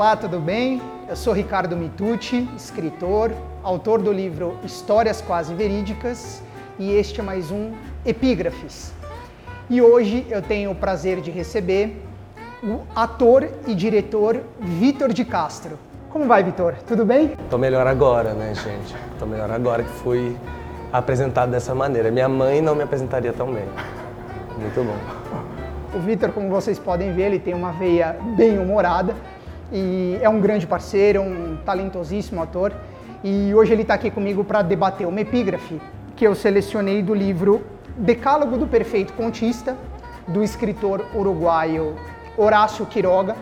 Olá, tudo bem? Eu sou Ricardo Mitucci, escritor, autor do livro Histórias Quase Verídicas e este é mais um Epígrafes. E hoje eu tenho o prazer de receber o ator e diretor Vitor de Castro. Como vai, Vitor? Tudo bem? Tô melhor agora, né, gente? Tô melhor agora que fui apresentado dessa maneira. Minha mãe não me apresentaria tão bem. Muito bom. O Vitor, como vocês podem ver, ele tem uma veia bem humorada e é um grande parceiro, um talentosíssimo ator. E hoje ele está aqui comigo para debater uma epígrafe que eu selecionei do livro Decálogo do Perfeito Contista, do escritor uruguaio Horácio Quiroga.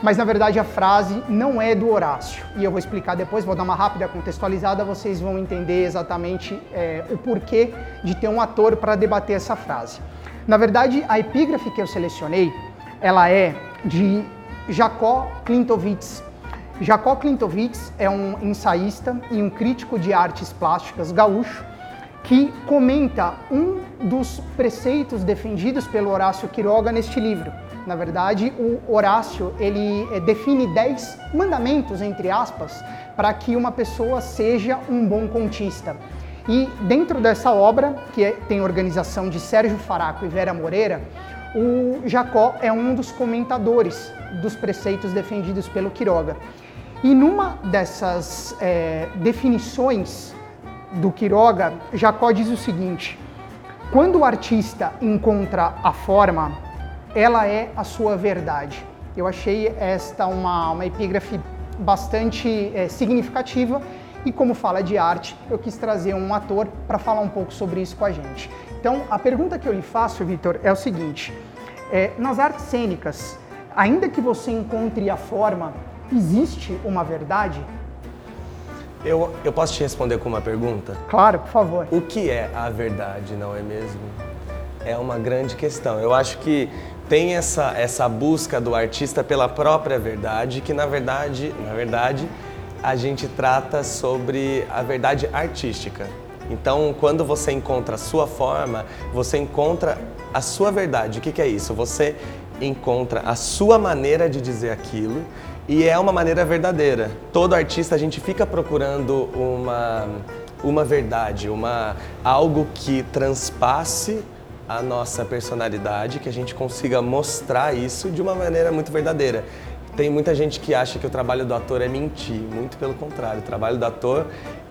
Mas na verdade a frase não é do Horácio. E eu vou explicar depois, vou dar uma rápida contextualizada, vocês vão entender exatamente é, o porquê de ter um ator para debater essa frase. Na verdade, a epígrafe que eu selecionei, ela é de Jacó Klintovitz. Jacó Klintovitz é um ensaísta e um crítico de artes plásticas gaúcho que comenta um dos preceitos defendidos pelo Horácio Quiroga neste livro. Na verdade, o Horácio ele eh, define dez mandamentos entre aspas para que uma pessoa seja um bom contista. E dentro dessa obra, que é, tem organização de Sérgio Faraco e Vera Moreira, o Jacó é um dos comentadores dos preceitos defendidos pelo Quiroga. E numa dessas é, definições do Quiroga, Jacó diz o seguinte: quando o artista encontra a forma, ela é a sua verdade. Eu achei esta uma, uma epígrafe bastante é, significativa e como fala de arte, eu quis trazer um ator para falar um pouco sobre isso com a gente. Então, a pergunta que eu lhe faço, Vitor, é o seguinte: é, nas artes cênicas, ainda que você encontre a forma, existe uma verdade? Eu, eu posso te responder com uma pergunta? Claro, por favor. O que é a verdade, não é mesmo? É uma grande questão. Eu acho que tem essa, essa busca do artista pela própria verdade, que na verdade, na verdade, a gente trata sobre a verdade artística. Então, quando você encontra a sua forma, você encontra a sua verdade. O que, que é isso? Você encontra a sua maneira de dizer aquilo e é uma maneira verdadeira. Todo artista a gente fica procurando uma uma verdade, uma algo que transpasse a nossa personalidade, que a gente consiga mostrar isso de uma maneira muito verdadeira. Tem muita gente que acha que o trabalho do ator é mentir, muito pelo contrário. O trabalho do ator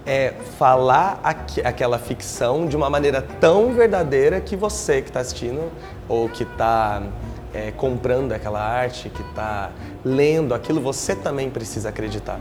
é falar aqu aquela ficção de uma maneira tão verdadeira que você que está assistindo ou que está é, comprando aquela arte, que está lendo aquilo, você também precisa acreditar.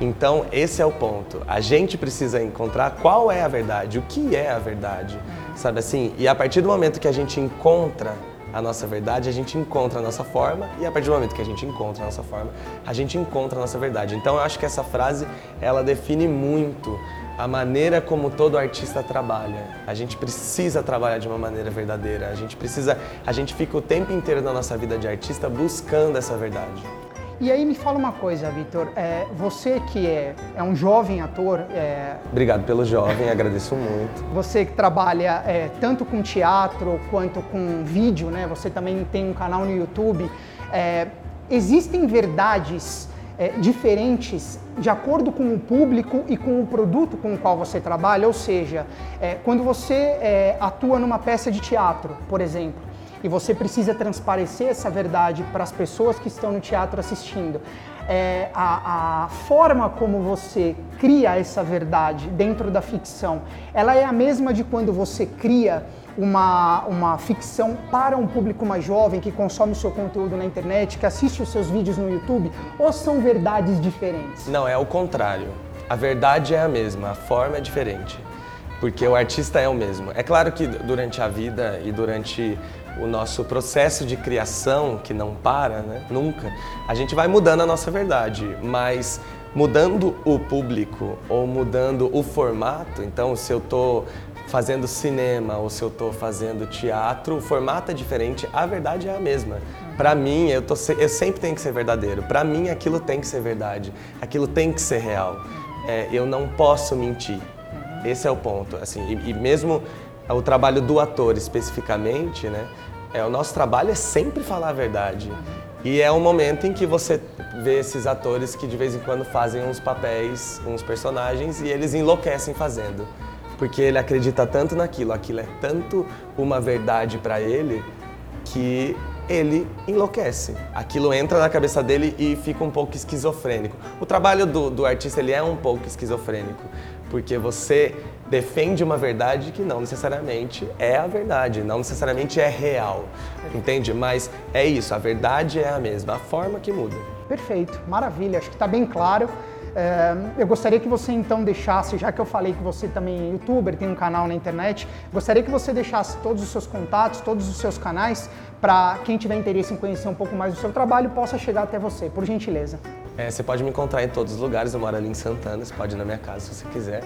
Então, esse é o ponto. A gente precisa encontrar qual é a verdade, o que é a verdade, sabe assim? E a partir do momento que a gente encontra a nossa verdade, a gente encontra a nossa forma e a partir do momento que a gente encontra a nossa forma, a gente encontra a nossa verdade. Então eu acho que essa frase, ela define muito a maneira como todo artista trabalha. A gente precisa trabalhar de uma maneira verdadeira. A gente precisa, a gente fica o tempo inteiro da nossa vida de artista buscando essa verdade. E aí me fala uma coisa, Vitor. É, você que é, é, um jovem ator. É... Obrigado pelo jovem, agradeço muito. Você que trabalha é, tanto com teatro quanto com vídeo, né? Você também tem um canal no YouTube. É, existem verdades é, diferentes de acordo com o público e com o produto com o qual você trabalha? Ou seja, quando você atua numa peça de teatro, por exemplo e você precisa transparecer essa verdade para as pessoas que estão no teatro assistindo. É, a, a, forma como você cria essa verdade dentro da ficção, ela é a mesma de quando você cria uma, uma ficção para um público mais jovem que consome o seu conteúdo na internet, que assiste os seus vídeos no YouTube, ou são verdades diferentes? Não, é o contrário. A verdade é a mesma, a forma é diferente. Porque o artista é o mesmo. É claro que durante a vida e durante o nosso processo de criação, que não para, né? nunca, a gente vai mudando a nossa verdade, mas mudando o público ou mudando o formato, então se eu estou fazendo cinema ou se eu estou fazendo teatro, o formato é diferente, a verdade é a mesma. Para mim, eu, tô, eu sempre tenho que ser verdadeiro. Para mim, aquilo tem que ser verdade, aquilo tem que ser real. É, eu não posso mentir. Esse é o ponto. Assim, e, e mesmo o trabalho do ator especificamente, né? É, o nosso trabalho é sempre falar a verdade. E é um momento em que você vê esses atores que de vez em quando fazem uns papéis, uns personagens e eles enlouquecem fazendo. Porque ele acredita tanto naquilo, aquilo é tanto uma verdade para ele que ele enlouquece. Aquilo entra na cabeça dele e fica um pouco esquizofrênico. O trabalho do, do artista ele é um pouco esquizofrênico, porque você defende uma verdade que não necessariamente é a verdade, não necessariamente é real, entende? Mas é isso, a verdade é a mesma, a forma que muda. Perfeito, maravilha, acho que está bem claro. É, eu gostaria que você então deixasse, já que eu falei que você também é youtuber, tem um canal na internet, gostaria que você deixasse todos os seus contatos, todos os seus canais, para quem tiver interesse em conhecer um pouco mais do seu trabalho possa chegar até você, por gentileza. É, você pode me encontrar em todos os lugares, eu moro ali em Santana, você pode ir na minha casa se você quiser.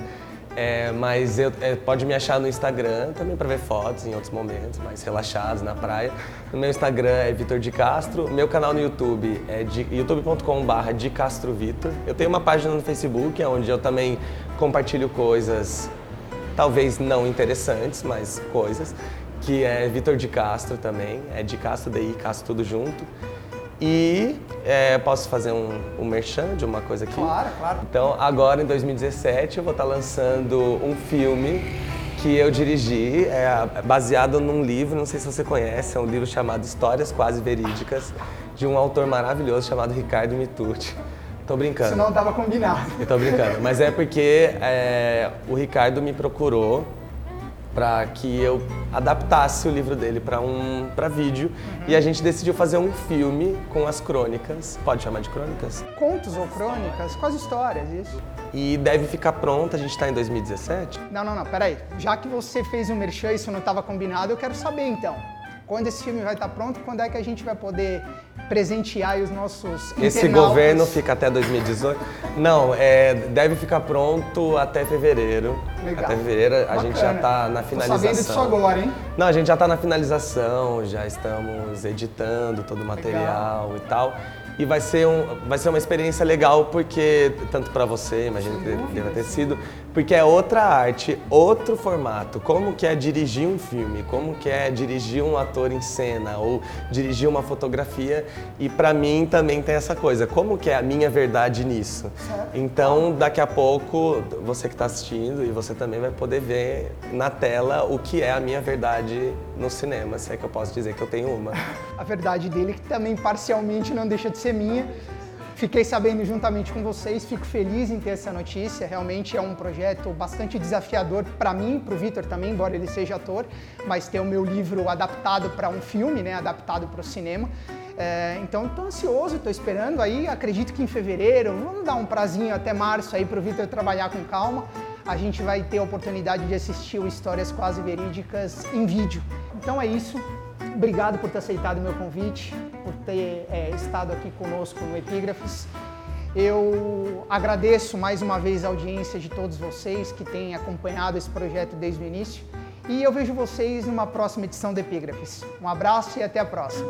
É, mas eu, é, pode me achar no Instagram também para ver fotos em outros momentos, mais relaxados na praia. No meu Instagram é Vitor de Castro. Meu canal no YouTube é youtube.com/barra de Castro Vitor. Eu tenho uma página no Facebook, onde eu também compartilho coisas, talvez não interessantes, mas coisas, que é Vitor de Castro também. É de Castro, daí Castro tudo junto. E é, posso fazer um, um merchan de uma coisa aqui? Claro, claro. Então, agora em 2017, eu vou estar lançando um filme que eu dirigi, é, baseado num livro, não sei se você conhece, é um livro chamado Histórias Quase Verídicas, de um autor maravilhoso chamado Ricardo Mitucci. Tô brincando. Isso não estava combinado. Eu tô brincando, mas é porque é, o Ricardo me procurou para que eu adaptasse o livro dele para um para vídeo uhum. e a gente decidiu fazer um filme com as crônicas. Pode chamar de crônicas? Contos ou crônicas, quase histórias, isso. E deve ficar pronto, a gente está em 2017? Não, não, não, peraí. Já que você fez um merchan e isso não estava combinado, eu quero saber então. Quando esse filme vai estar pronto, quando é que a gente vai poder presentear os nossos Esse governo fica até 2018? Não, é, deve ficar pronto até fevereiro. Legal. Até fevereiro a Bacana. gente já está na finalização. Tô sabendo disso agora, hein? Não, a gente já está na finalização, já estamos editando todo o material Legal. e tal. E vai ser, um, vai ser uma experiência legal porque, tanto para você, imagino que deve ter sido, porque é outra arte, outro formato. Como que é dirigir um filme, como que é dirigir um ator em cena ou dirigir uma fotografia. E para mim também tem essa coisa, como que é a minha verdade nisso. Então, daqui a pouco, você que está assistindo e você também vai poder ver na tela o que é a minha verdade no cinema, se é que eu posso dizer que eu tenho uma. A verdade dele que também parcialmente não deixa de ser minha. Fiquei sabendo juntamente com vocês, fico feliz em ter essa notícia. Realmente é um projeto bastante desafiador para mim, para o Vitor também, embora ele seja ator, mas ter o meu livro adaptado para um filme, né, adaptado para o cinema. É, então estou ansioso, estou esperando aí, acredito que em fevereiro, vamos dar um prazinho até março aí para o Vitor trabalhar com calma. A gente vai ter a oportunidade de assistir Histórias Quase Verídicas em vídeo. Então é isso. Obrigado por ter aceitado o meu convite, por ter é, estado aqui conosco no Epígrafes. Eu agradeço mais uma vez a audiência de todos vocês que têm acompanhado esse projeto desde o início e eu vejo vocês numa próxima edição do Epígrafes. Um abraço e até a próxima.